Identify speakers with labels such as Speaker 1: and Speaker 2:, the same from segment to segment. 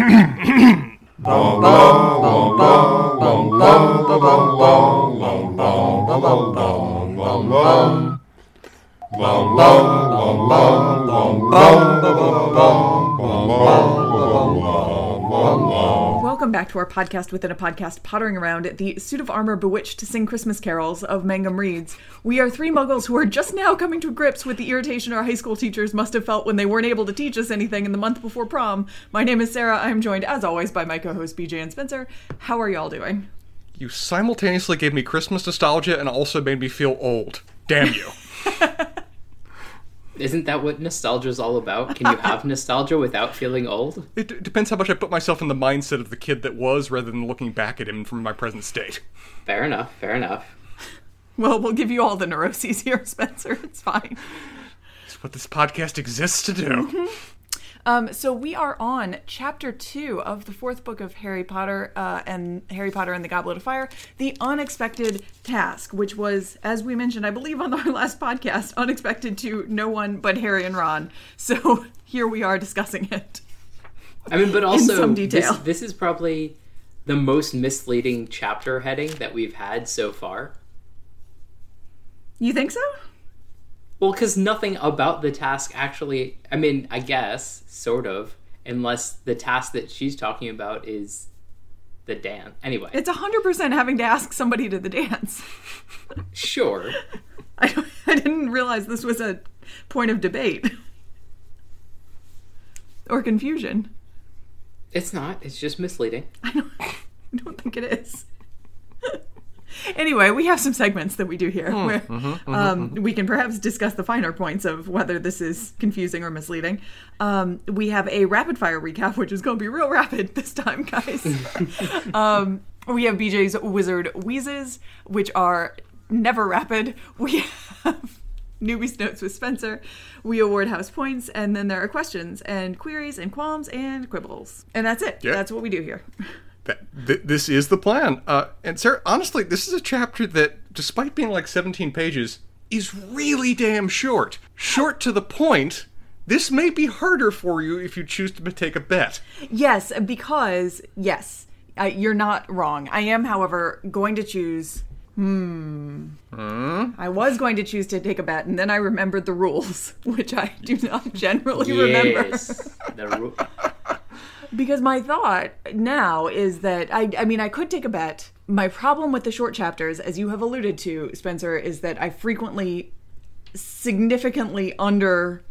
Speaker 1: Welcome back to our podcast within a podcast, pottering around the suit of armor bewitched to sing Christmas carols of Mangum Reads. We are three muggles who are just now coming to grips with the irritation our high school teachers must have felt when they weren't able to teach us anything in the month before prom. My name is Sarah. I'm joined, as always, by my co host BJ and Spencer. How are y'all doing?
Speaker 2: You simultaneously gave me Christmas nostalgia and also made me feel old. Damn you.
Speaker 3: Isn't that what nostalgia is all about? Can you have nostalgia without feeling old?
Speaker 2: It d- depends how much I put myself in the mindset of the kid that was rather than looking back at him from my present state.
Speaker 3: Fair enough, fair enough.
Speaker 1: Well, we'll give you all the neuroses here, Spencer. It's fine.
Speaker 2: It's what this podcast exists to do. Mm-hmm.
Speaker 1: Um, so we are on chapter two of the fourth book of Harry Potter uh, and Harry Potter and the Goblet of Fire, the unexpected task, which was, as we mentioned, I believe on our last podcast, unexpected to no one but Harry and Ron. So here we are discussing it.
Speaker 3: I mean, but also. This, this is probably the most misleading chapter heading that we've had so far.
Speaker 1: You think so?
Speaker 3: Well, because nothing about the task actually, I mean, I guess, sort of, unless the task that she's talking about is the dance. Anyway,
Speaker 1: It's hundred percent having to ask somebody to the dance.
Speaker 3: sure.
Speaker 1: I, I didn't realize this was a point of debate or confusion.
Speaker 3: It's not, it's just misleading.
Speaker 1: I don't, I don't think it is. Anyway, we have some segments that we do here where um, we can perhaps discuss the finer points of whether this is confusing or misleading. Um, we have a rapid fire recap, which is going to be real rapid this time, guys. um, we have BJ's Wizard Wheezes, which are never rapid. We have newbie's notes with Spencer. We award house points, and then there are questions and queries and qualms and quibbles. And that's it.
Speaker 2: Yeah.
Speaker 1: That's what we do here.
Speaker 2: That, th- this is the plan. Uh, and Sarah, honestly, this is a chapter that, despite being like 17 pages, is really damn short. Short to the point. This may be harder for you if you choose to take a bet.
Speaker 1: Yes, because yes, I, you're not wrong. I am, however, going to choose. Hmm. hmm. I was going to choose to take a bet, and then I remembered the rules, which I do not generally remember.
Speaker 3: Yes. The ru-
Speaker 1: Because my thought now is that I, I mean, I could take a bet. My problem with the short chapters, as you have alluded to, Spencer, is that I frequently significantly under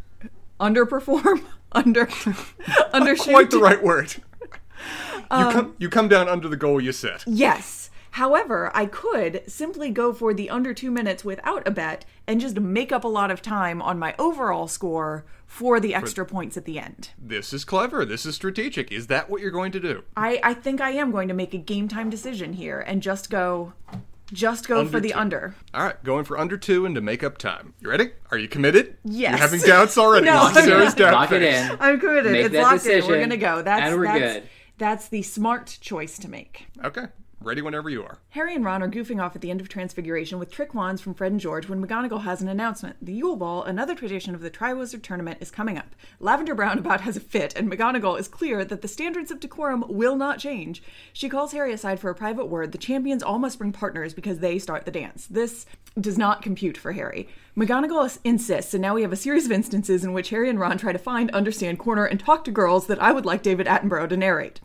Speaker 1: underperform under undershoot.
Speaker 2: Quite the right word. You, um, come, you come down under the goal you set.
Speaker 1: Yes. However, I could simply go for the under two minutes without a bet and just make up a lot of time on my overall score for the extra points at the end.
Speaker 2: This is clever. This is strategic. Is that what you're going to do?
Speaker 1: I, I think I am going to make a game time decision here and just go just go
Speaker 2: Under
Speaker 1: for the
Speaker 2: two.
Speaker 1: under.
Speaker 2: All right, going for under two and to make up time. You ready? Are you committed?
Speaker 1: Yes.
Speaker 2: You're having doubts already.
Speaker 1: No,
Speaker 2: Lock
Speaker 1: I'm
Speaker 2: Sarah's
Speaker 1: not.
Speaker 2: doubt
Speaker 3: Lock it in.
Speaker 1: I'm committed.
Speaker 3: Make
Speaker 1: it's
Speaker 3: that
Speaker 1: locked in. We're gonna go. That's
Speaker 3: and we're
Speaker 1: that's,
Speaker 3: good.
Speaker 1: That's the smart choice to make.
Speaker 2: Okay, ready whenever you are.
Speaker 1: Harry and Ron are goofing off at the end of Transfiguration with trick wands from Fred and George when McGonagall has an announcement. The Yule Ball, another tradition of the Triwizard Tournament, is coming up. Lavender Brown about has a fit, and McGonagall is clear that the standards of decorum will not change. She calls Harry aside for a private word. The champions all must bring partners because they start the dance. This does not compute for Harry. McGonagall insists, and now we have a series of instances in which Harry and Ron try to find, understand, corner, and talk to girls that I would like David Attenborough to narrate.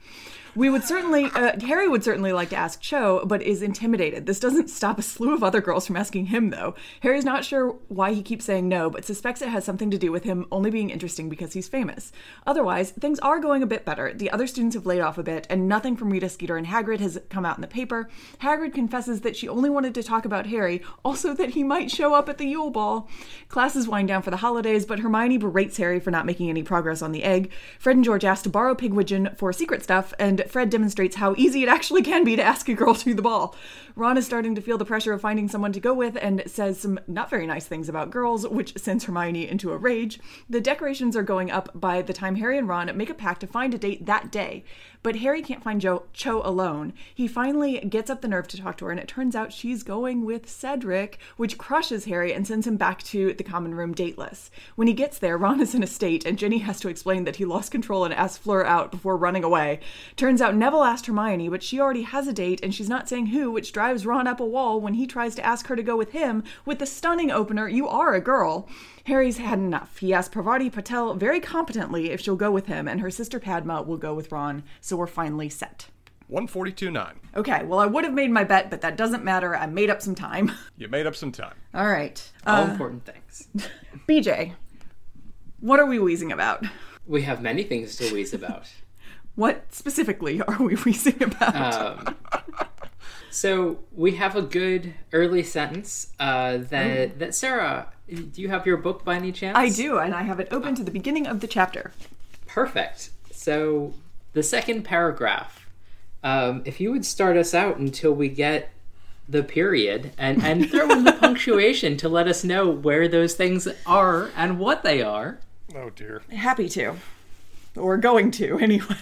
Speaker 1: We would certainly, uh, Harry would certainly like to ask Cho, but is intimidated. This doesn't stop a slew of other girls from asking him, though. Harry's not sure why he keeps saying no, but suspects it has something to do with him only being interesting because he's famous. Otherwise, things are going a bit better. The other students have laid off a bit, and nothing from Rita Skeeter and Hagrid has come out in the paper. Hagrid confesses that she only wanted to talk about Harry, also that he might show up at the Yule Ball. Classes wind down for the holidays, but Hermione berates Harry for not making any progress on the egg. Fred and George ask to borrow Pigwidgeon for secret stuff, and and Fred demonstrates how easy it actually can be to ask a girl to the ball. Ron is starting to feel the pressure of finding someone to go with and says some not very nice things about girls, which sends Hermione into a rage. The decorations are going up by the time Harry and Ron make a pact to find a date that day. But Harry can't find jo- Cho alone. He finally gets up the nerve to talk to her, and it turns out she's going with Cedric, which crushes Harry and sends him back to the common room dateless. When he gets there, Ron is in a state, and Ginny has to explain that he lost control and asked Fleur out before running away. Turns out Neville asked Hermione, but she already has a date, and she's not saying who, which drives Ron up a wall when he tries to ask her to go with him with the stunning opener, You are a girl. Harry's had enough. He asks Parvati Patil very competently if she'll go with him, and her sister Padma will go with Ron, so we're finally set.
Speaker 2: 142.9.
Speaker 1: Okay, well, I would have made my bet, but that doesn't matter. I made up some time.
Speaker 2: You made up some time.
Speaker 1: All right.
Speaker 3: All
Speaker 1: Uh,
Speaker 3: important things.
Speaker 1: BJ, what are we wheezing about?
Speaker 3: We have many things to wheeze about.
Speaker 1: What specifically are we wheezing about?
Speaker 3: Um, so we have a good early sentence uh, that that Sarah. Do you have your book by any chance?
Speaker 1: I do, and I have it open to the beginning of the chapter.
Speaker 3: Perfect. So the second paragraph. Um, if you would start us out until we get the period and and throw in the punctuation to let us know where those things are and what they are.
Speaker 2: Oh, dear.
Speaker 1: Happy to. Or going to, anyway.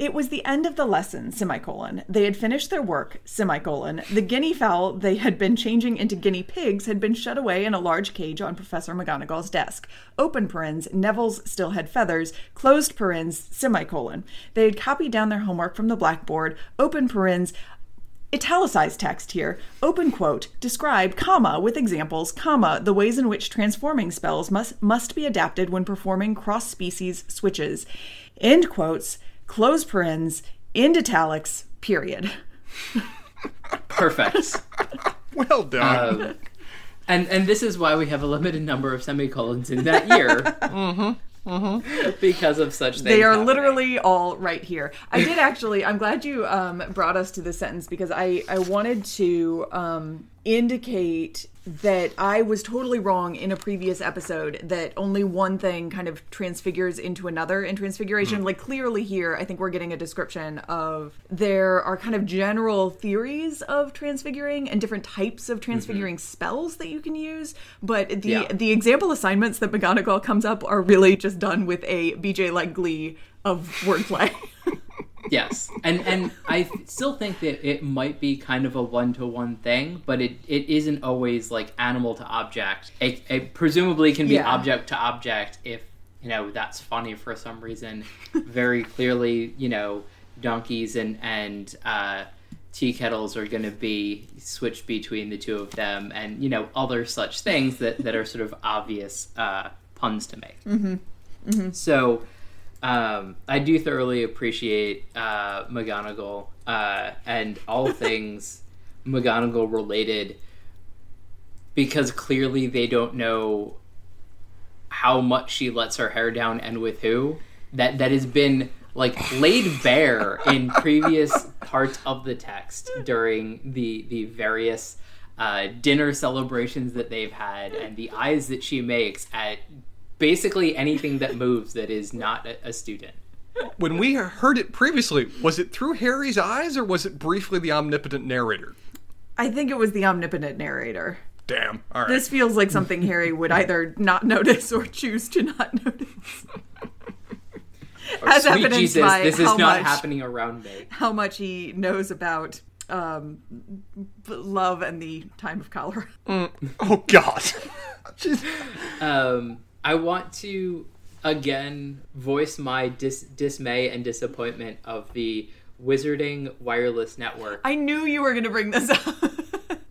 Speaker 1: It was the end of the lesson, semicolon. They had finished their work, semicolon. The guinea fowl they had been changing into guinea pigs had been shut away in a large cage on Professor McGonagall's desk. Open parens, Neville's still had feathers, closed parens, semicolon. They had copied down their homework from the blackboard, open parens, italicized text here open quote describe comma with examples comma the ways in which transforming spells must must be adapted when performing cross species switches end quotes close parens end italics period
Speaker 3: Perfect.
Speaker 2: Well done.
Speaker 3: Um, and and this is why we have a limited number of semicolons in that year. mm-hmm. Mm-hmm. Because of such things.
Speaker 1: they are
Speaker 3: happening.
Speaker 1: literally all right here i did actually i'm glad you um, brought us to this sentence because i i wanted to um, indicate that I was totally wrong in a previous episode that only one thing kind of transfigures into another in transfiguration. Mm. Like clearly here, I think we're getting a description of there are kind of general theories of transfiguring and different types of transfiguring mm-hmm. spells that you can use. But the
Speaker 3: Yeah.
Speaker 1: the example assignments that McGonagall comes up are really just done with a BJ like glee of wordplay.
Speaker 3: Yes, and and I still think that it might be kind of a one to one thing, but it, it isn't always like animal to object. It, it presumably can be
Speaker 1: Yeah.
Speaker 3: object to object if you know that's funny for some reason. Very clearly, you know, donkeys and and uh, tea kettles are going to be switched between the two of them, and you know other such things that that are sort of obvious uh, puns to make. Mm-hmm. So um, I do thoroughly appreciate uh, McGonagall uh, and all things McGonagall related because clearly they don't know how much she lets her hair down and with who. That that has been like laid bare in previous parts of the text during the the various uh, dinner celebrations that they've had and the eyes that she makes at basically anything that moves that is not a, a student.
Speaker 2: when we heard it previously, was it through Harry's eyes or was it briefly the omnipotent narrator?
Speaker 1: I think it was the omnipotent narrator.
Speaker 2: Damn. All right.
Speaker 1: This feels like something Harry would either not notice or choose to not notice. As
Speaker 3: Sweet
Speaker 1: evidenced
Speaker 3: Jesus,
Speaker 1: by
Speaker 3: this is
Speaker 1: how
Speaker 3: not
Speaker 1: much-
Speaker 3: happening around me.
Speaker 1: How much he knows about um, love and the time of cholera.
Speaker 2: oh, God.
Speaker 3: Um, I want to again voice my dis- dismay and disappointment of the Wizarding Wireless Network.
Speaker 1: I knew you were going to bring this up.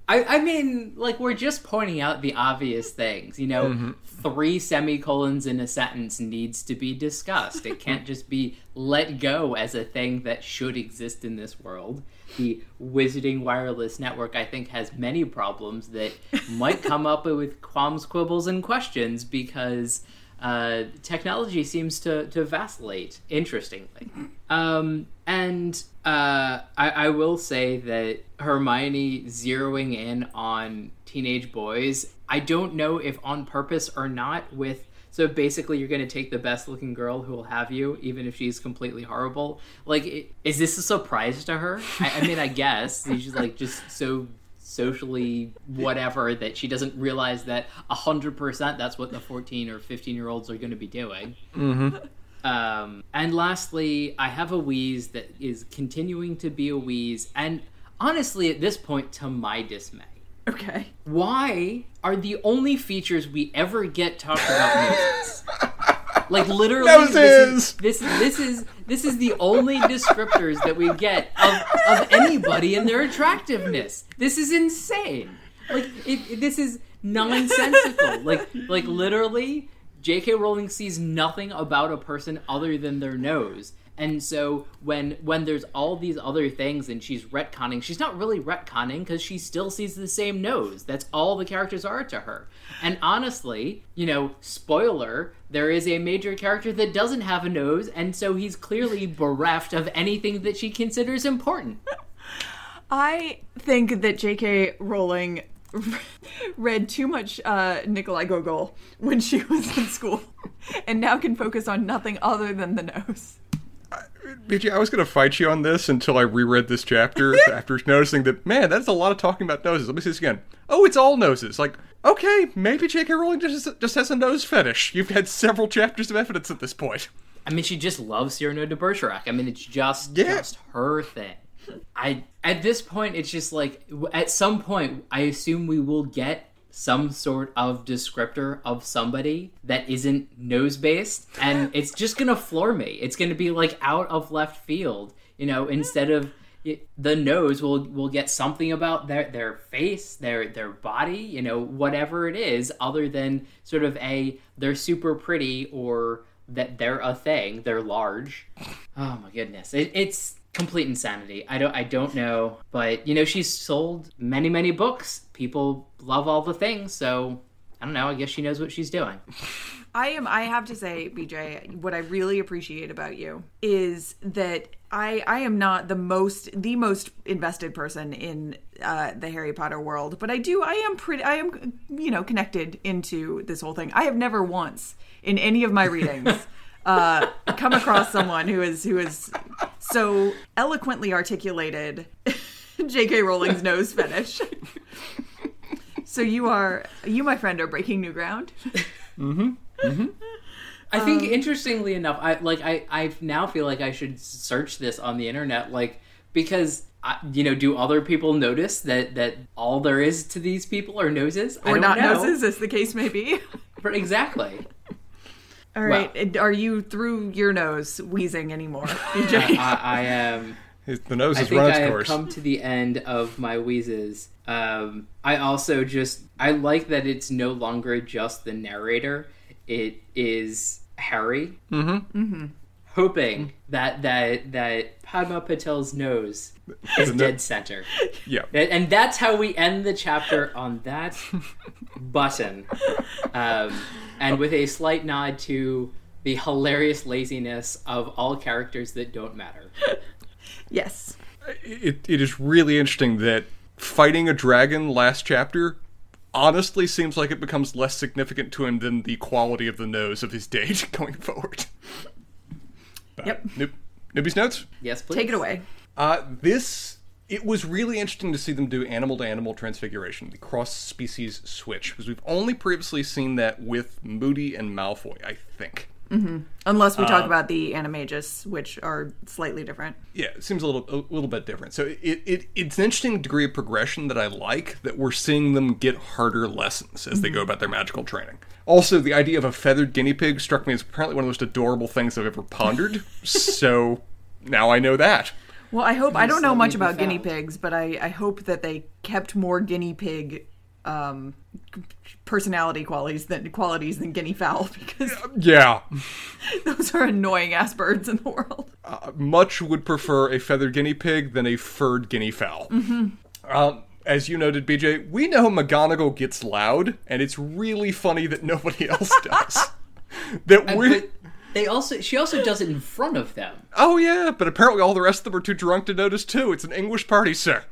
Speaker 3: I, I mean, like, we're just pointing out the obvious things. You know, mm-hmm. three semicolons in a sentence needs to be discussed. It can't just be let go as a thing that should exist in this world. The Wizarding Wireless Network, I think, has many problems that might come up with qualms, quibbles, and questions because uh, technology seems to, to vacillate, interestingly. Um, and uh, I, I will say that Hermione zeroing in on teenage boys, I don't know if on purpose or not, with So basically, you're going to take the best looking girl who will have you, even if she's completely horrible. Like, is this a surprise to her? I, I mean, I guess she's like just so socially whatever that she doesn't realize that 100% that's what the 14 or 15 year olds are going to be doing. Um, and lastly, I have a wheeze that is continuing to be a wheeze, and honestly, at this point, to my dismay.
Speaker 1: Okay.
Speaker 3: Why are the only features we ever get talked about noses? Like literally, this is, this this is this is the only descriptors that we get of, of anybody and their attractiveness. This is insane. Like it, it- this is nonsensical. like like literally, J.K. Rowling sees nothing about a person other than their nose. And so when when there's all these other things and she's retconning, she's not really retconning because she still sees the same nose. That's all the characters are to her. And honestly, you know, spoiler, there is a major character that doesn't have a nose, and so he's clearly bereft of anything that she considers important.
Speaker 1: I think that J.K. Rowling read too much uh, Nikolai Gogol when she was in school, and now can focus on nothing other than the nose.
Speaker 2: BJ, I was going to fight you on this until I reread this chapter after noticing that, man, that's a lot of talking about noses. Let me see this again. Oh, it's all noses. Like, okay, maybe J.K. Rowling just, just has a nose fetish. You've had several chapters of evidence at this point.
Speaker 3: I mean, she just loves Cyrano de Bergerac. I mean, it's just
Speaker 2: Yeah.
Speaker 3: just her thing. I at this point, it's just like at some point, I assume we will get some sort of descriptor of somebody that isn't nose based, and it's just gonna floor me. It's gonna be like out of left field, you know. Instead of the nose, we'll we'll get something about their their face, their their body, you know, whatever it is, other than sort of a they're super pretty or that they're a thing, they're large. Oh my goodness, it, it's complete insanity. I don't I don't know, but you know she's sold many many books. People love all the things, so I don't know. I guess she knows what she's doing.
Speaker 1: I am. I have to say, BJ, what I really appreciate about you is that I I am not the most the most invested person in uh, the Harry Potter world, but I do. I am pretty. I am you know connected into this whole thing. I have never once in any of my readings. Uh, come across someone who is who is so eloquently articulated J.K. Rowling's nose fetish. so you are you, my friend, are breaking new ground. mhm. Mhm.
Speaker 3: I think interestingly enough, I like I I now feel like I should search this on the internet, like because. I, you know, do other people notice that that all there is to these people are noses, I
Speaker 1: or
Speaker 3: don't
Speaker 1: not
Speaker 3: know.
Speaker 1: noses, as the case may be.
Speaker 3: But exactly.
Speaker 1: All right, and are you through your nose wheezing anymore, BJ?
Speaker 3: I, I am.
Speaker 2: The nose
Speaker 3: I
Speaker 2: has run
Speaker 3: I
Speaker 2: its
Speaker 3: have
Speaker 2: course.
Speaker 3: come to the end of my wheezes. Um, I also just I like that it's no longer just the narrator; it is Harry. Mm-hmm. Hoping that that that Padma Patil's nose is
Speaker 2: The no-
Speaker 3: dead center,
Speaker 2: yeah.
Speaker 3: and and that's how we end the chapter on that button, um, and with a slight nod to the hilarious laziness of all characters that don't matter.
Speaker 1: yes.
Speaker 2: it, it is really interesting that fighting a dragon last chapter honestly seems like it becomes less significant to him than the quality of the nose of his date going forward. But,
Speaker 1: Yep.
Speaker 2: Noob, Noobie's notes?
Speaker 3: Yes, please
Speaker 1: Take it away.
Speaker 2: Uh, this it was really interesting to see them do animal to animal transfiguration, the cross species switch, because we've only previously seen that with Moody and Malfoy, I think.
Speaker 1: Unless we
Speaker 2: Uh,
Speaker 1: talk about the animagus, which are slightly different.
Speaker 2: Yeah, it seems a little a little bit different. So it, it it's an interesting degree of progression that I like that we're seeing them get harder lessons as they go about their magical training. Also, the idea of a feathered guinea pig struck me as apparently one of the most adorable things I've ever pondered. so now I know that.
Speaker 1: Well, I hope I don't know much about guinea pigs, but I, I hope that they kept more guinea pig um, personality qualities than qualities than guinea fowl because
Speaker 2: Yeah,
Speaker 1: those are annoying ass birds in the world.
Speaker 2: uh, much would prefer a feathered guinea pig than a furred guinea fowl. Um, as you noted, BJ, we know McGonagall gets loud, and it's really funny that nobody else does. that we're.
Speaker 3: They also she also does it in front of them.
Speaker 2: Oh yeah, but apparently all the rest of them are too drunk to notice too. It's an English party, sir.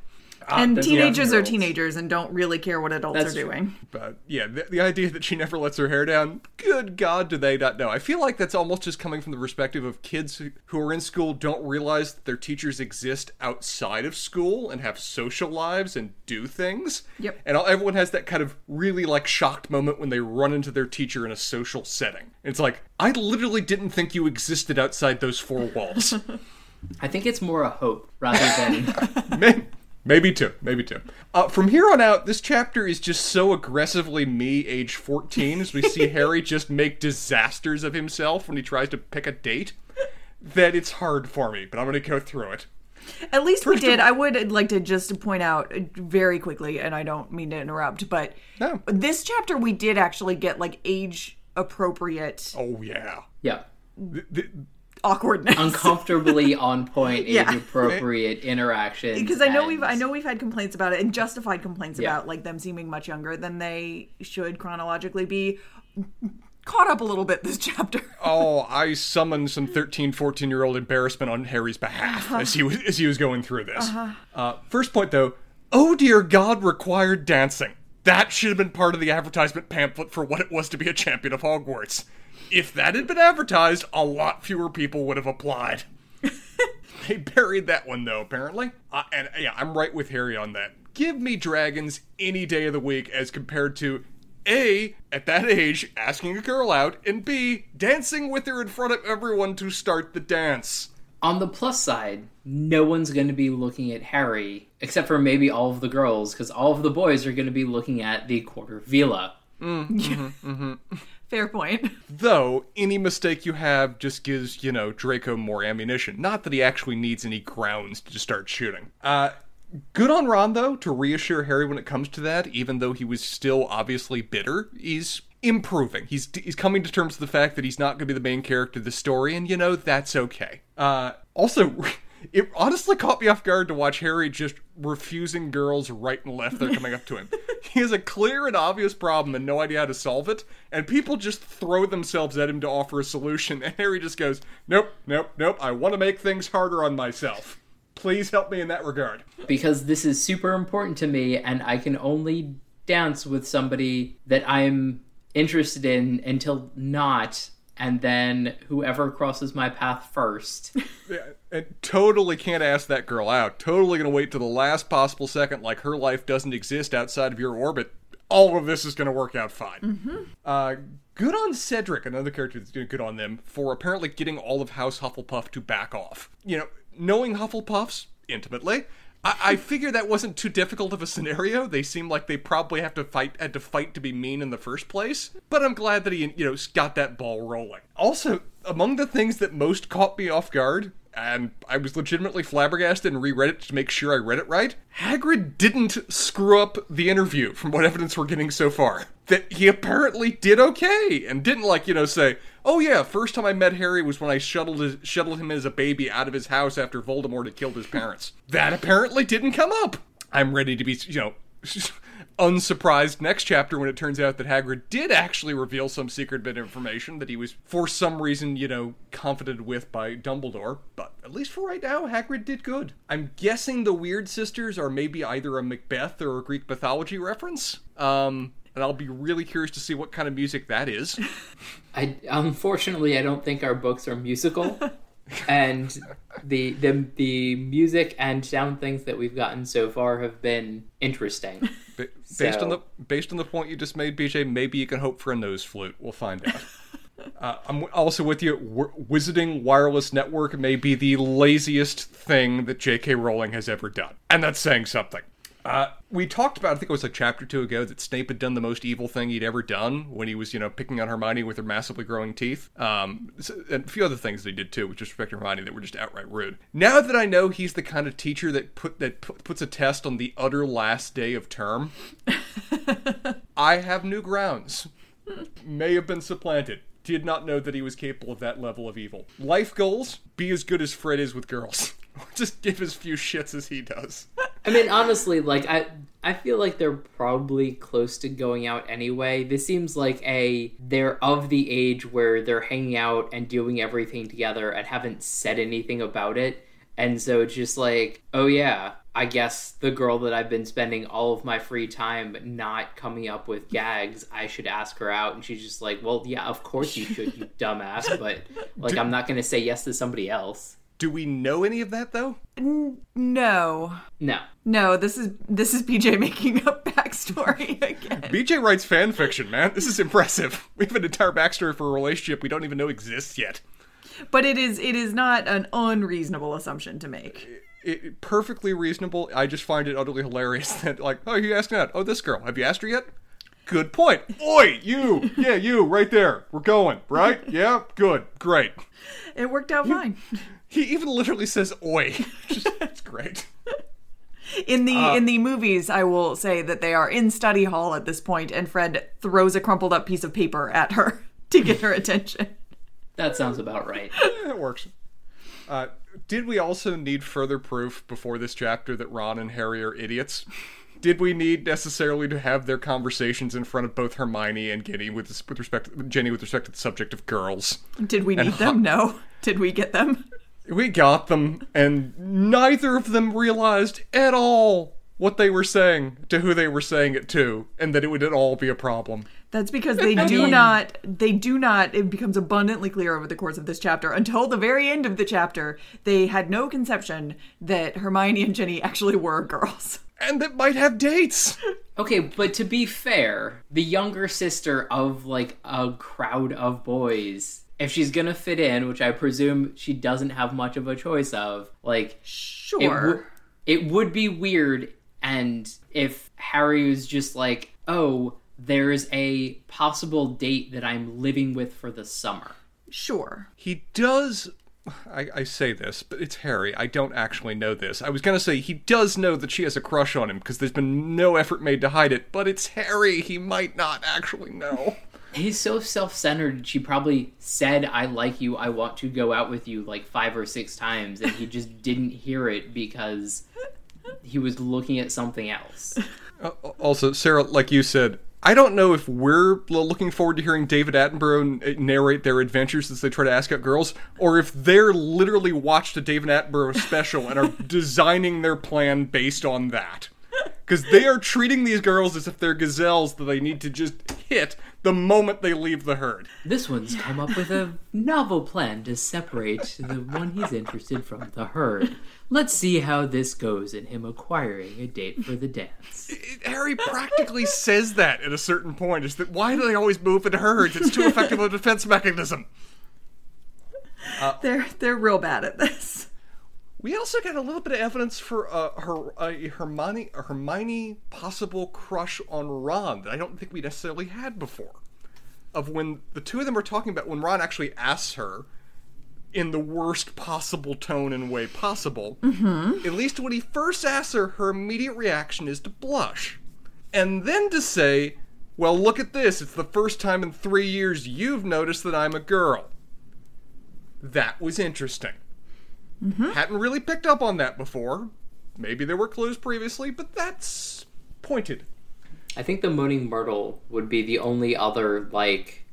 Speaker 1: Ah,
Speaker 3: and
Speaker 1: teenagers are teenagers and don't really care what adults
Speaker 3: That's
Speaker 1: are
Speaker 3: true.
Speaker 1: doing.
Speaker 2: But yeah, the, the idea that she never lets her hair down, good God, do they not know? I feel like that's almost just coming from the perspective of kids who, who are in school don't realize that their teachers exist outside of school and have social lives and do things.
Speaker 1: Yep.
Speaker 2: And all, everyone has that kind of really like shocked moment when they run into their teacher in a social setting. It's like, I literally didn't think you existed outside those four walls.
Speaker 3: I think it's more a hope rather than
Speaker 2: May- Maybe two. Maybe two. Uh, from here on out, this chapter is just so aggressively me, age 14, as we see Harry just make disasters of himself when he tries to pick a date, that it's hard for me, but I'm going to go through it.
Speaker 1: At least we
Speaker 2: First of
Speaker 1: did.
Speaker 2: all-
Speaker 1: I would like to just point out uh, very quickly, and I don't mean to interrupt, but
Speaker 2: No.
Speaker 1: this chapter we did actually get like age appropriate
Speaker 2: Oh, yeah.
Speaker 3: yeah,
Speaker 2: Th- th-
Speaker 1: awkwardness.
Speaker 3: uncomfortably on point,
Speaker 1: Yeah.
Speaker 3: age appropriate interactions.
Speaker 1: because I know we've I know we've had complaints about it and justified complaints
Speaker 3: Yeah.
Speaker 1: about like them seeming much younger than they should chronologically be. Caught up a little bit this chapter.
Speaker 2: oh, I summoned some 13, 14 year old embarrassment on Harry's behalf as he was as he was going through this. uh first point though, oh dear God, required dancing. That should have been part of the advertisement pamphlet for what it was to be a champion of Hogwarts. If that had been advertised, a lot fewer people would have applied. they buried that one though, apparently. Uh, and yeah, I'm right with Harry on that. Give me dragons any day of the week as compared to A, at that age, asking a girl out, and B, dancing with her in front of everyone to start the dance.
Speaker 3: On the plus side, no one's going to be looking at Harry, except for maybe all of the girls, because all of the boys are going to be looking at the quarter veela.
Speaker 1: Fair point.
Speaker 2: Though, any mistake you have just gives, you know, Draco more ammunition. Not that he actually needs any grounds to start shooting. Uh, good on Ron, though, to reassure Harry when it comes to that, even though he was still obviously bitter. He's improving. He's, he's coming to terms with the fact that he's not going to be the main character of the story, and, you know, that's okay. Uh, also, it honestly caught me off guard to watch Harry just refusing girls right and left that are coming up to him. he has a clear and obvious problem and no idea how to solve it, and people just throw themselves at him to offer a solution, and Harry just goes, Nope, nope, nope, I want to make things harder on myself. Please help me in that regard.
Speaker 3: because this is super important to me and I can only dance with somebody that I'm interested in until not and then whoever crosses my path first.
Speaker 2: Yeah, and totally can't ask that girl out. Totally gonna wait to the last possible second, like her life doesn't exist outside of your orbit. All of this is gonna work out fine. Uh, good on Cedric, another character that's doing good on them for apparently getting all of House Hufflepuff to back off. You know, knowing Hufflepuffs intimately. I, I figure that wasn't too difficult of a scenario. They seem like they probably have to fight had to fight to be mean in the first place. But I'm glad that he, you know, got that ball rolling. Also, among the things that most caught me off guard, and I was legitimately flabbergasted and reread it to make sure I read it right. Hagrid didn't screw up the interview from what evidence we're getting so far. That he apparently did okay and didn't like, you know, say, "Oh yeah, first time I met Harry was when I shuttled his, shuttled him as a baby out of his house after Voldemort had killed his parents." that apparently didn't come up. I'm ready to be, you know, unsurprised next chapter when it turns out that Hagrid did actually reveal some secret bit of information that he was, for some reason, you know, confident with by Dumbledore. But at least for right now, Hagrid did good. I'm guessing the Weird Sisters are maybe either a Macbeth or a Greek mythology reference. Um, and I'll be really curious to see what kind of music that is.
Speaker 3: I unfortunately I don't think our books are musical. and the the the music and sound things that we've gotten so far have been interesting.
Speaker 2: Ba- based on the based on the point you just made, BJ, maybe you can hope for a nose flute. We'll find out. Uh, I'm also with you. W- Wizarding Wireless Network may be the laziest thing that J.K. Rowling has ever done, and that's saying something. Uh, we talked about, I think it was like chapter two ago, that Snape had done the most evil thing he'd ever done when he was, you know, picking on Hermione with her massively growing teeth. Um, and a few other things that he did too, with disrespect to Hermione that were just outright rude. Now that I know he's the kind of teacher that put that pu- puts a test on the utter last day of term, I have new grounds. May have been supplanted. Did not know that he was capable of that level of evil. Life goals: be as good as Fred is with girls. Just give as few shits as he does.
Speaker 3: I mean, honestly, like I, I feel like they're probably close to going out anyway. This seems like a they're of the age where they're hanging out and doing everything together and haven't said anything about it. And so it's just like, oh yeah, I guess the girl that I've been spending all of my free time not coming up with gags, I should ask her out. And she's just like, well, yeah, of course you should, you dumbass. But like, I'm not going to say yes to somebody else.
Speaker 2: Do we know any of that though?
Speaker 1: No.
Speaker 3: No.
Speaker 1: No, this is this is BJ making up backstory again.
Speaker 2: BJ writes fan fiction, man. This is impressive. We have an entire backstory for a relationship we don't even know exists yet.
Speaker 1: But it is it is not an unreasonable assumption to make.
Speaker 2: It, perfectly reasonable. I just find it utterly hilarious that, like, oh, you asking that? Oh, this girl. Have you asked her yet? Good point. Oi, you. Yeah, you, right there. We're going, right? Yeah, good. Great.
Speaker 1: It worked out fine.
Speaker 2: He even literally says oi. Just, it's great.
Speaker 1: In the in the movies, I will say that they are in study hall at this point, and Fred throws a crumpled up piece of paper at her to get her attention.
Speaker 3: That sounds about right.
Speaker 2: It works. Uh, did we also need further proof before this chapter that Ron and Harry are idiots? Did we need necessarily to have their conversations in front of both Hermione and Ginny with this, with respect Ginny with respect to the subject of girls?
Speaker 1: Did we need them? No. Did we get them?
Speaker 2: We got them, and neither of them realized at all what they were saying to who they were saying it to, and that it would at all be a problem.
Speaker 1: That's because they do
Speaker 3: mean-
Speaker 1: not they do not it becomes abundantly clear over the course of this chapter until the very end of the chapter they had no conception that Hermione and Ginny actually were girls.
Speaker 2: And that might have dates.
Speaker 3: Okay, but to be fair, the younger sister of like a crowd of boys, if she's gonna fit in, which I presume she doesn't have much of a choice of, like it,
Speaker 1: Sure.
Speaker 3: w- it would be weird and if Harry was just like, "Oh, there's a possible date that I'm living with for the summer."
Speaker 1: sure.
Speaker 2: He does. I, I say this, but it's Harry. I don't actually know this. I was gonna say he does know that she has a crush on him because there's been no effort made to hide it, but it's Harry. He might not actually know.
Speaker 3: He's so self-centered. She probably said, "I like you. I want to go out with you" like 5 or 6 times and he just didn't hear it because he was looking at something else.
Speaker 2: Uh, also, Sarah, like you said, I don't know if we're looking forward to hearing David Attenborough narrate their adventures as they try to ask out girls, or if they're literally watched a David Attenborough special and are designing their plan based on that. Because they are treating these girls as if they're gazelles that they need to just hit the moment they leave the herd.
Speaker 3: This one's come up with a novel plan to separate the one he's interested from the herd. Let's see how this goes in him acquiring a date for the dance.
Speaker 2: Harry practically says that at a certain point. Is that why do they always move in herds? It's too effective a defense mechanism.
Speaker 1: They're they're real bad at this.
Speaker 2: We also got a little bit of evidence for uh, her a Hermione a Hermione possible crush on Ron that I don't think we necessarily had before. Of when the two of them are talking about when Ron actually asks her in the worst possible tone and way possible. At least when he first asks her, her immediate reaction is to blush, and then to say, "Well, look at this. It's the first time in three years you've noticed that I'm a girl." That was interesting. Mm-hmm. Hadn't really picked up on that before. Maybe there were clues previously, but that's pointed.
Speaker 3: I think the Moaning Myrtle would be the only other, like,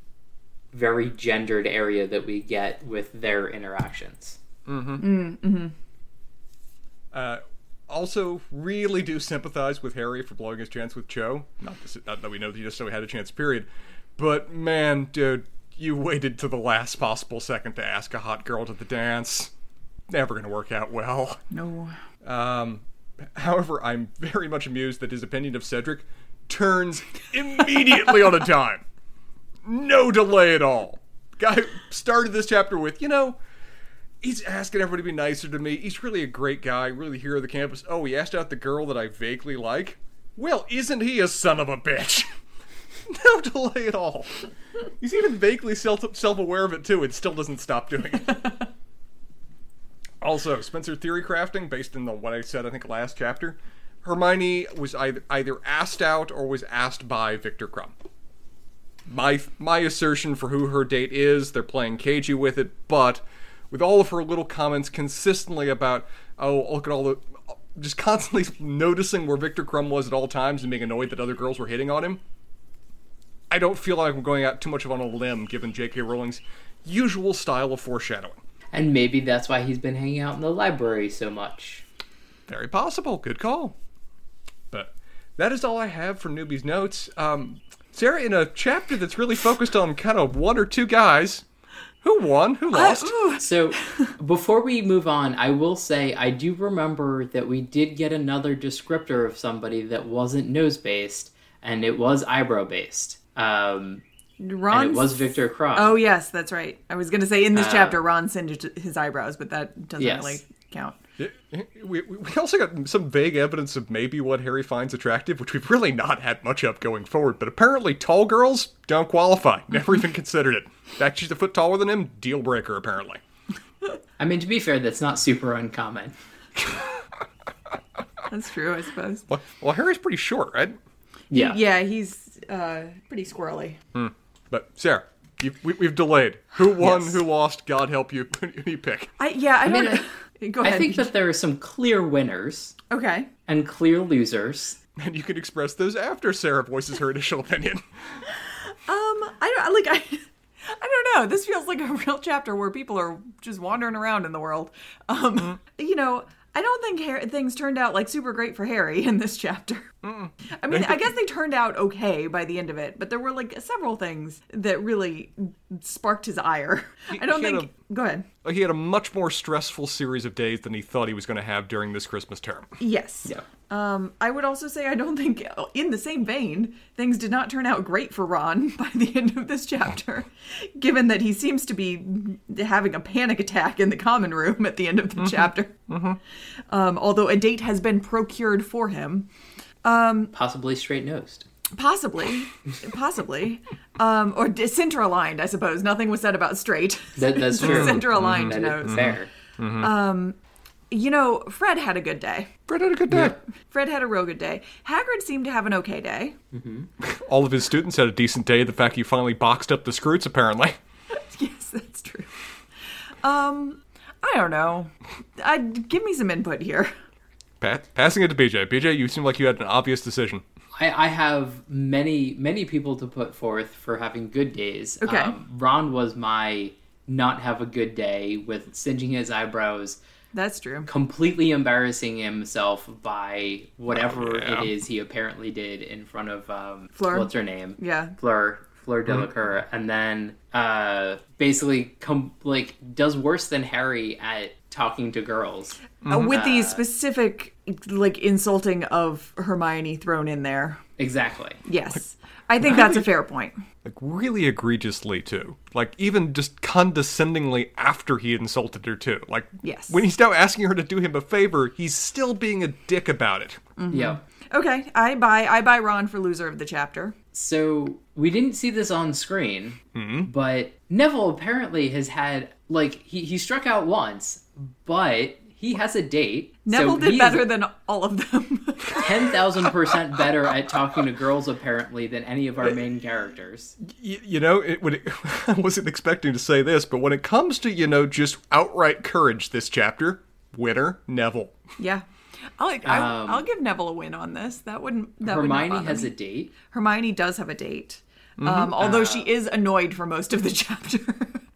Speaker 3: very gendered area that we get with their interactions. Mm-hmm. Mm, mm-hmm.
Speaker 2: Uh, also, really do sympathize with Harry for blowing his chance with Cho. Not, to, not that we know that he just so he had a chance, period. But man, dude, you waited to the last possible second to ask a hot girl to the dance. Never gonna work out well.
Speaker 1: No.
Speaker 2: Um, however, I'm very much amused that his opinion of Cedric turns immediately on a dime. No delay at all. Guy started this chapter with, you know, he's asking everybody to be nicer to me. He's really a great guy, really the hero of the campus. Oh, he asked out the girl that I vaguely like. Well, isn't he a son of a bitch? no delay at all. He's even vaguely self self aware of it too, and still doesn't stop doing it. Also, Spencer theory crafting, based in the what I said, I think last chapter. Hermione was either either asked out or was asked by Viktor Krum. My my assertion for who her date is, they're playing cagey with it, but with all of her little comments consistently about, oh, look at all the, just constantly noticing where Viktor Krum was at all times and being annoyed that other girls were hitting on him. I don't feel like I'm going out too much of on a limb given J.K. Rowling's usual style of foreshadowing.
Speaker 3: And maybe that's why he's been hanging out in the library so much.
Speaker 2: Very possible. Good call. But that is all I have for newbies notes. Um, Sarah, in a chapter that's really focused on kind of one or two guys, who won? Who lost?
Speaker 1: Ooh,
Speaker 3: So, before we move on, I will say I do remember that we did get another descriptor of somebody that wasn't nose based, and it was eyebrow based. Um,
Speaker 1: Ron.
Speaker 3: and it was Victor Cross.
Speaker 1: Oh yes, that's right. I was gonna say in this
Speaker 3: Uh,
Speaker 1: chapter, Ron singed his eyebrows, but that doesn't
Speaker 3: Yes.
Speaker 1: really count.
Speaker 2: We, we we also got some vague evidence of maybe what Harry finds attractive, which we've really not had much of going forward. But apparently, tall girls don't qualify. Never even considered it. In fact, she's a foot taller than him. Deal breaker, apparently.
Speaker 3: I mean, to be fair, that's not super uncommon.
Speaker 1: That's true, I suppose.
Speaker 2: Well, well Harry's pretty short, right?
Speaker 3: Yeah.
Speaker 1: Yeah, he's uh, pretty squirrely.
Speaker 2: But Sarah, you, we, we've delayed. Who won?
Speaker 3: Yes.
Speaker 2: Who lost? God help you. Who you pick?
Speaker 1: I yeah, I,
Speaker 3: mean,
Speaker 1: don't. Go
Speaker 3: I think that there are some clear winners
Speaker 1: okay.
Speaker 3: and clear losers.
Speaker 2: And you can express those after Sarah voices her initial opinion.
Speaker 1: Um, I don't like I. I don't know. This feels like a real chapter where people are just wandering around in the world. Um,
Speaker 3: Mm-hmm.
Speaker 1: you know, I don't think things turned out like super great for Harry in this chapter. I mean, I guess they turned out okay by the end of it, but there were like several things that really sparked his ire. I don't
Speaker 2: he
Speaker 1: think. Go ahead.
Speaker 2: He had a much more stressful series of days than he thought he was going to have during this Christmas term.
Speaker 1: Yes.
Speaker 3: Yeah.
Speaker 1: Um, I would also say I don't think, in the same vein, things did not turn out great for Ron by the end of this chapter, given that he seems to be having a panic attack in the common room at the end of the chapter. Um, although a date has been procured for him,
Speaker 3: Possibly straight nosed.
Speaker 1: Possibly, possibly, um, or center aligned. I suppose nothing was said about straight.
Speaker 3: That, that's true.
Speaker 1: Center aligned
Speaker 3: That is
Speaker 1: nose.
Speaker 3: fair.
Speaker 1: You know, Fred had a good day.
Speaker 2: Fred had a good day.
Speaker 1: Fred had a real good day. Hagrid seemed to have an okay day.
Speaker 2: All of his students had a decent day. The fact he finally boxed up the Skrewts, apparently.
Speaker 1: Yes, that's true. Um, I don't know. I give me some input here.
Speaker 2: Pat, passing it to BJ. BJ, you seem like you had an obvious decision.
Speaker 3: I, I have many, many people to put forth for having good days.
Speaker 1: Okay.
Speaker 3: Um, Ron was my not have a good day with singeing his eyebrows,
Speaker 1: That's true.
Speaker 3: completely embarrassing himself by whatever
Speaker 2: Oh, yeah.
Speaker 3: it is he apparently did in front of um,
Speaker 1: Fleur?
Speaker 3: what's her name?
Speaker 1: Yeah.
Speaker 3: Fleur. Fleur Delacour, and then uh, basically com- like does worse than Harry at talking to girls.
Speaker 1: Uh, with these specific, like, insulting of Hermione thrown in there.
Speaker 3: Exactly.
Speaker 1: Yes. I think that's a fair point.
Speaker 2: Like, really egregiously, too. Like, even just condescendingly after he insulted her, too. Like,
Speaker 1: Yes.
Speaker 2: when he's now asking her to do him a favor, he's still being a dick about it. Mm-hmm. Mm-hmm.
Speaker 3: Yeah.
Speaker 1: Okay, I buy I buy Ron for loser of the chapter.
Speaker 3: So we didn't see this on screen, mm-hmm. but Neville apparently has had like he, he struck out once, but he has a date.
Speaker 1: Neville
Speaker 3: so
Speaker 1: did better than all of them.
Speaker 3: ten thousand percent better at talking to girls apparently than any of our main characters.
Speaker 2: Y- you know, it, when it, I wasn't expecting to say this, but when it comes to, you know, just outright courage this chapter, winner, Neville.
Speaker 1: yeah. I'll, I,
Speaker 3: Um,
Speaker 1: I'll give Neville a win on this. That wouldn't. That would not
Speaker 3: Hermione
Speaker 1: bother
Speaker 3: has
Speaker 1: me.
Speaker 3: a date.
Speaker 1: Hermione does have a date. Um, although she is annoyed for most of the chapter.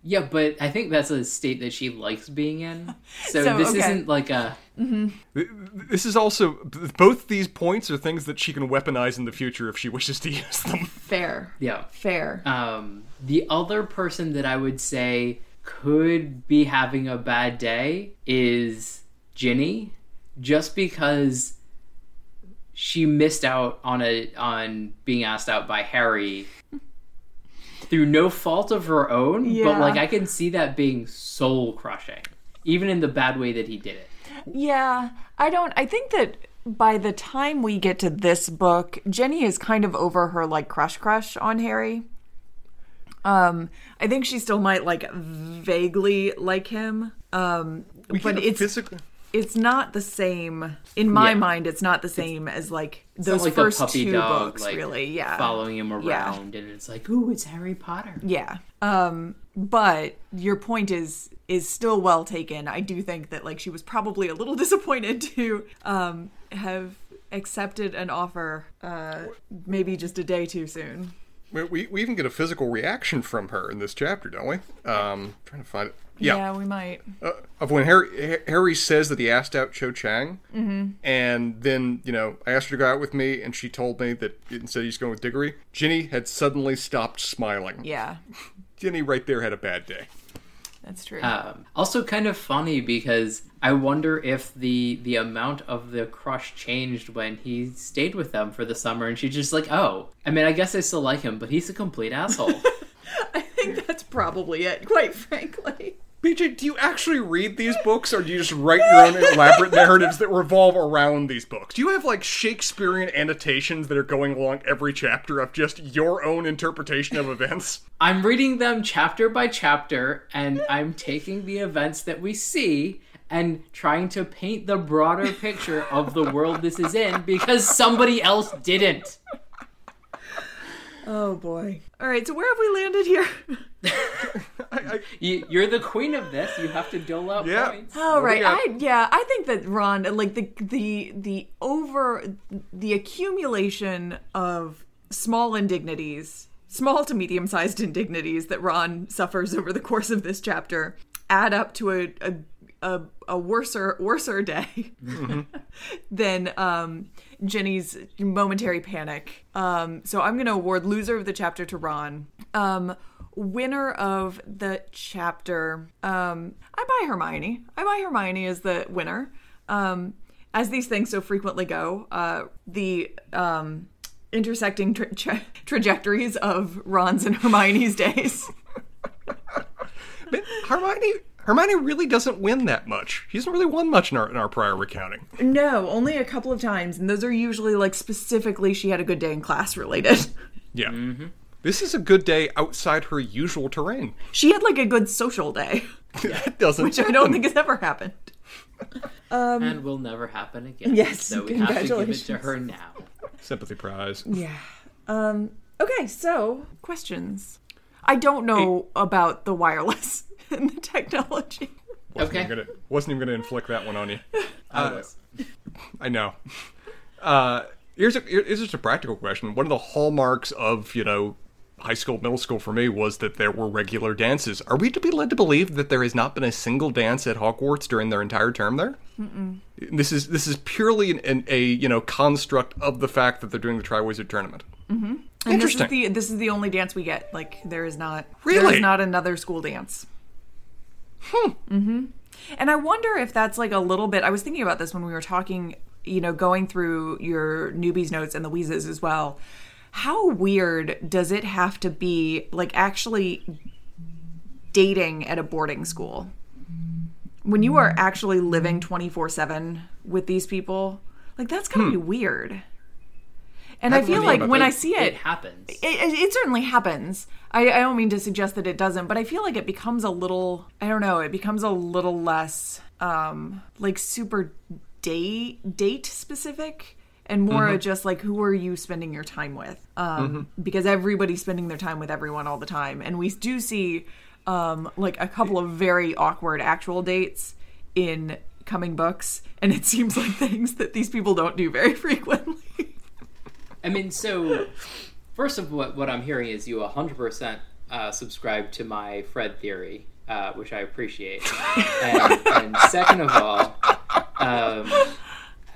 Speaker 3: Yeah, but I think that's a state that she likes being in. So,
Speaker 1: So,
Speaker 3: this
Speaker 1: okay.
Speaker 3: isn't like a
Speaker 2: This is also, both these points are things that she can weaponize in the future if she wishes to use them.
Speaker 1: Fair.
Speaker 3: yeah.
Speaker 1: Fair.
Speaker 3: Um, the other person that I would say could be having a bad day is Ginny, just because she missed out on a on being asked out by Harry through no fault of her own. But like I can see that being soul crushing, even in the bad way that he did it.
Speaker 1: Yeah, I don't. I think that by the time we get to this book, Ginny is kind of over her like crush crush on Harry. Um, I think she still might like vaguely like him. Um, but it's
Speaker 2: physical-
Speaker 1: it's not the same in my
Speaker 3: Yeah.
Speaker 1: mind. It's not the same as like those
Speaker 3: like
Speaker 1: first
Speaker 3: puppy
Speaker 1: two
Speaker 3: dog,
Speaker 1: books,
Speaker 3: like,
Speaker 1: really. Yeah,
Speaker 3: following him
Speaker 1: Yeah.
Speaker 3: around, and it's like, ooh, it's Harry Potter.
Speaker 1: Yeah. Um but your point is is still well taken. I do think that like she was probably a little disappointed to um have accepted an offer uh maybe just a day too soon.
Speaker 2: We, we, we even get a physical reaction from her in this chapter, don't we? Um, trying to find it. Yeah.
Speaker 1: we might.
Speaker 2: uh, of when Harry Harry says that he asked out Cho Chang, mm-hmm. and then you know I asked her to go out with me, and she told me that instead he's going with Diggory. Ginny had suddenly stopped smiling.
Speaker 1: Yeah,
Speaker 2: Ginny right there had a bad day.
Speaker 1: that's true.
Speaker 3: Um, also, kind of funny because I wonder if the the amount of the crush changed when he stayed with them for the summer, and she's just like, "Oh, I mean, I guess I still like him, but he's a complete asshole."
Speaker 1: I think that's probably it, quite frankly.
Speaker 2: BJ, do you actually read these books, or do you just write your own elaborate narratives that revolve around these books? Do you have like Shakespearean annotations that are going along every chapter of just your own interpretation of events?
Speaker 3: I'm reading them chapter by chapter, and I'm taking the events that we see and trying to paint the broader picture of the world this is in because somebody else didn't.
Speaker 1: Oh boy. All right, so where have we landed here?
Speaker 3: You, you're the queen of this. You have to dole out
Speaker 2: Yeah.
Speaker 3: points.
Speaker 1: All right,
Speaker 2: we got?
Speaker 1: I yeah, I think that Ron, like the the the over the accumulation of small indignities, small to medium sized indignities that Ron suffers over the course of this chapter, add up to a a a, a worser worser day than um, Ginny's momentary panic. Um, so I'm going to award loser of the chapter to Ron. Um, winner of the chapter, um, I buy Hermione. I buy Hermione as the winner. Um, as these things so frequently go, uh, the um, intersecting tra- tra- trajectories of Ron's and Hermione's days.
Speaker 2: But Hermione, Hermione really doesn't win that much. She hasn't really won much in our, in our prior recounting.
Speaker 1: No, only a couple of times, and those are usually like specifically she had a good day in class related.
Speaker 2: Yeah. This is a good day outside her usual terrain.
Speaker 1: She had like a good social day,
Speaker 2: that doesn't.
Speaker 1: which I don't think has ever happened.
Speaker 3: and will never happen again.
Speaker 1: Yes,
Speaker 3: so we have to give it to her now.
Speaker 2: sympathy prize.
Speaker 1: Yeah. Um. Okay. So questions. I don't know about the wireless and the technology.
Speaker 2: Wasn't
Speaker 3: Okay.
Speaker 2: Even gonna, wasn't even going to inflict that one on you.
Speaker 3: I was.
Speaker 2: I know. Uh, here's a here's just a practical question. One of the hallmarks of you know high school, middle school for me was that there were regular dances. Are we to be led to believe that there has not been a single dance at Hogwarts during their entire term there? Mm-mm. This is this is purely an, an, a you know construct of the fact that they're doing the Triwizard Tournament.
Speaker 1: And
Speaker 2: Interesting.
Speaker 1: This is the this is the only dance we get. Like there is not
Speaker 2: Really?
Speaker 1: is not another school dance. Hmm. Mm-hmm. And I wonder if that's like a little bit. I was thinking about this when we were talking. You know, going through your newbies notes and the wheezes as well. How weird does it have to be? Like actually dating at a boarding school when you are actually living 24/7 with these people. Like that's going to be weird. And I
Speaker 2: Haven't
Speaker 1: feel like when
Speaker 2: about
Speaker 1: I see
Speaker 3: It
Speaker 1: it,
Speaker 3: happens.
Speaker 1: it, it, it certainly happens. I, I don't mean to suggest that it doesn't, but I feel like it becomes a little, I don't know, it becomes a little less um like super date date specific and more just like who are you spending your time with? Um because everybody's spending their time with everyone all the time. And we do see um like a couple of very awkward actual dates in coming books and it seems like things that these people don't do very frequently.
Speaker 3: I mean, so first of what what I'm hearing is you 100% uh, subscribe to my Fred theory, uh, which I appreciate. and, and second of all, um,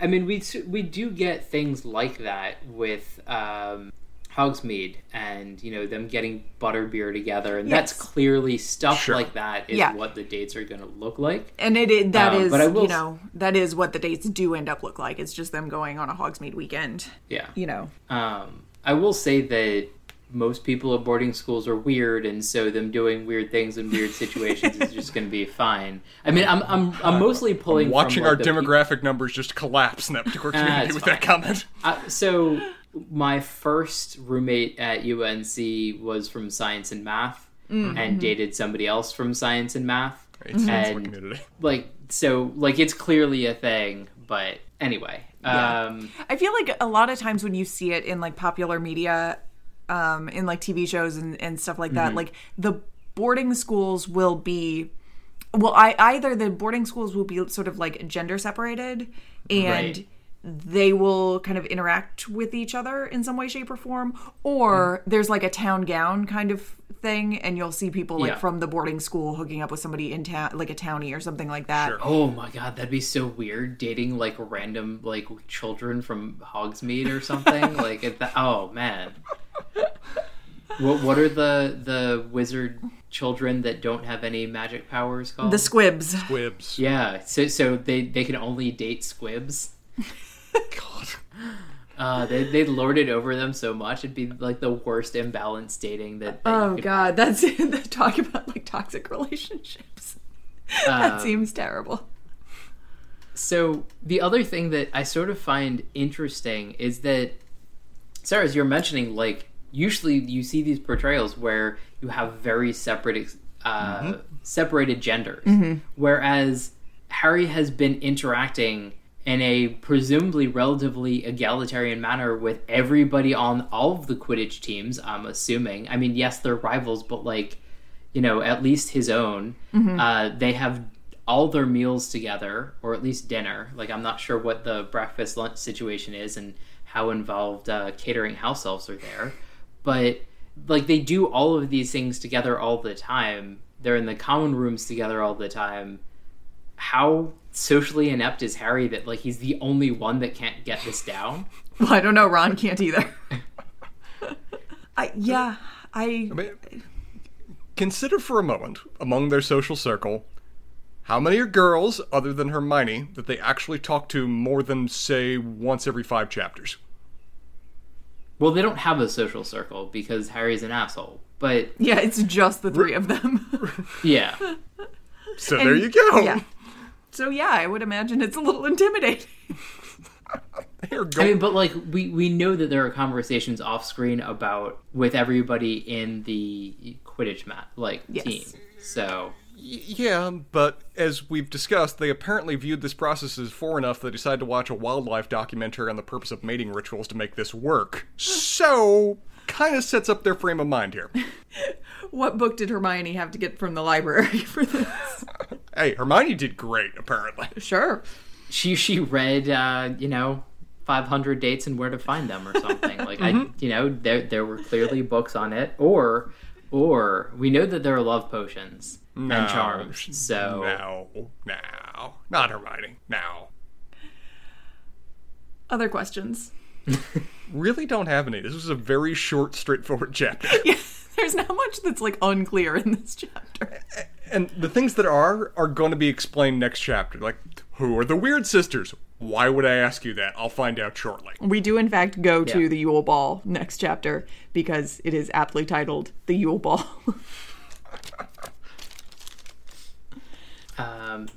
Speaker 3: I mean, we we do get things like that with um, Hogsmeade and you know them getting butterbeer together, and that's clearly stuff
Speaker 2: Sure.
Speaker 3: like that is
Speaker 1: Yeah.
Speaker 3: what the dates are going to look like.
Speaker 1: And it, it that
Speaker 3: Um,
Speaker 1: is,
Speaker 3: but I will
Speaker 1: you
Speaker 3: s-
Speaker 1: know, that is what the dates do end up look like. It's just them going on a Hogsmeade weekend,
Speaker 3: Yeah.
Speaker 1: you know.
Speaker 3: Um, I will say that most people at boarding schools are weird, and so them doing weird things in weird situations is just going to be fine. I mean, I'm I'm, I'm mostly pulling from,
Speaker 2: Watching
Speaker 3: like,
Speaker 2: our
Speaker 3: the peop-
Speaker 2: demographic numbers just collapse in that particular community
Speaker 3: it's
Speaker 2: with that comment.
Speaker 3: Uh, so my first roommate at UNC was from science and math, and dated somebody else from science and math.
Speaker 2: It sounds like
Speaker 3: And- Like so, like it's clearly a thing. But anyway,
Speaker 1: Yeah.
Speaker 3: um,
Speaker 1: I feel like a lot of times when you see it in like popular media, um, in like TV shows and, and stuff like that, like the boarding schools will be, well, I either the boarding schools will be sort of like gender separated and.
Speaker 3: Right.
Speaker 1: They will kind of interact with each other in some way, shape, or form, or there's like a town gown kind of thing, and you'll see people like
Speaker 3: Yeah.
Speaker 1: from the boarding school hooking up with somebody in town, like a townie or something like that.
Speaker 2: Sure.
Speaker 3: Oh my god, that'd be so weird dating like random like children from Hogsmeade or something. like if that, oh man. What what are the the wizard children that don't have any magic powers called?
Speaker 1: The squibs.
Speaker 2: squibs
Speaker 3: yeah, so so they they can only date squibs.
Speaker 2: God.
Speaker 3: Uh, they they lord it over them so much it'd be like the worst imbalance dating that. that
Speaker 1: Oh
Speaker 3: could-
Speaker 1: god, that's. Talk about like toxic relationships. that
Speaker 3: Um,
Speaker 1: seems terrible.
Speaker 3: So the other thing that I sort of find interesting is that Sarah, as you're mentioning, like usually you see these portrayals where you have very separate, uh, separated genders, whereas Harry has been interacting in a presumably relatively egalitarian manner with everybody on all of the Quidditch teams. I'm assuming. I mean, yes, they're rivals, but like you know, at least his own. Uh, they have all their meals together, or at least dinner. Like, I'm not sure what the breakfast lunch situation is and how involved uh, catering house elves are there. But, like, they do all of these things together all the time. They're in the common rooms together all the time. How socially inept is Harry that, like, he's the only one that can't get this down?
Speaker 1: Well, I don't know. Ron can't either. I yeah. I
Speaker 2: I mean, consider for a moment, among their social circle, how many are girls, other than Hermione, that they actually talk to more than, say, once every five chapters?
Speaker 3: Well, they don't have a social circle because Harry's an asshole. But,
Speaker 1: yeah, it's just the three of them.
Speaker 3: yeah.
Speaker 2: So there you go.
Speaker 1: yeah. So yeah, I would imagine it's a little intimidating.
Speaker 2: Here,
Speaker 3: I mean, but like we we know that there are conversations off screen about with everybody in the Quidditch mat like
Speaker 1: Yes.
Speaker 3: team. So
Speaker 2: yeah, but as we've discussed, they apparently viewed this process as far enough they decided to watch a wildlife documentary on the purpose of mating rituals to make this work. So, kind of sets up their frame of mind here.
Speaker 1: What book did Hermione have to get from the library for this?
Speaker 2: Hey, Hermione did great, apparently.
Speaker 1: sure.
Speaker 3: she she read uh, you know 500 dates and where to find them or something. Like I you know there there were clearly books on it or or we know that there are love potions
Speaker 2: No.
Speaker 3: and charms. So
Speaker 2: No, no, not Hermione. No.
Speaker 1: Other questions?
Speaker 2: Really don't have any. This was a very short, straightforward chapter.
Speaker 1: Yeah, there's not much that's like unclear in this chapter.
Speaker 2: And the things that are are going to be explained next chapter. Like, who are the weird sisters? Why would I ask you that? I'll find out shortly.
Speaker 1: We do, in fact, go to the Yule Ball next chapter because it is aptly titled The Yule Ball.
Speaker 3: um,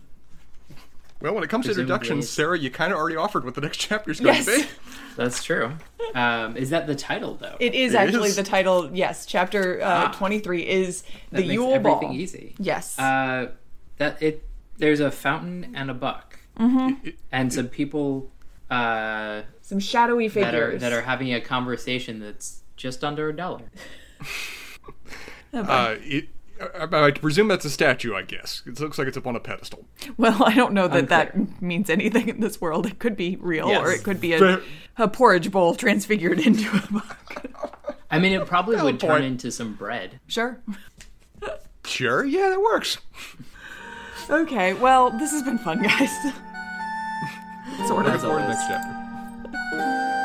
Speaker 2: Well, when it comes to introductions, Sarah, you kind of already offered what the next chapter is going
Speaker 1: Yes.
Speaker 2: to be.
Speaker 3: that's true. Um, is that the title though?
Speaker 1: It is
Speaker 2: It
Speaker 1: actually
Speaker 2: is.
Speaker 1: the title. Yes, chapter uh,
Speaker 3: Ah.
Speaker 1: 23 is
Speaker 3: that
Speaker 1: The
Speaker 3: makes
Speaker 1: Yule
Speaker 3: everything
Speaker 1: Ball.
Speaker 3: easy.
Speaker 1: Yes.
Speaker 3: Uh, that it there's a fountain and a buck,
Speaker 1: Mm-hmm.
Speaker 3: and some people uh,
Speaker 1: Some shadowy figures.
Speaker 3: that are that are having a conversation that's just under a dollar.
Speaker 2: Uh, it, I, I presume that's a statue, I guess. It looks like it's up on a pedestal.
Speaker 1: Well, I don't know that
Speaker 3: Unclear.
Speaker 1: that means anything in this world. It could be real,
Speaker 3: Yes.
Speaker 1: or it could be a, a porridge bowl transfigured into a book.
Speaker 3: I mean, it probably oh, would turn into some bread.
Speaker 1: sure.
Speaker 2: Sure, yeah, that works.
Speaker 1: Okay. Well, this has been fun, guys. sort
Speaker 2: Looking
Speaker 1: of.
Speaker 2: forward to next chapter.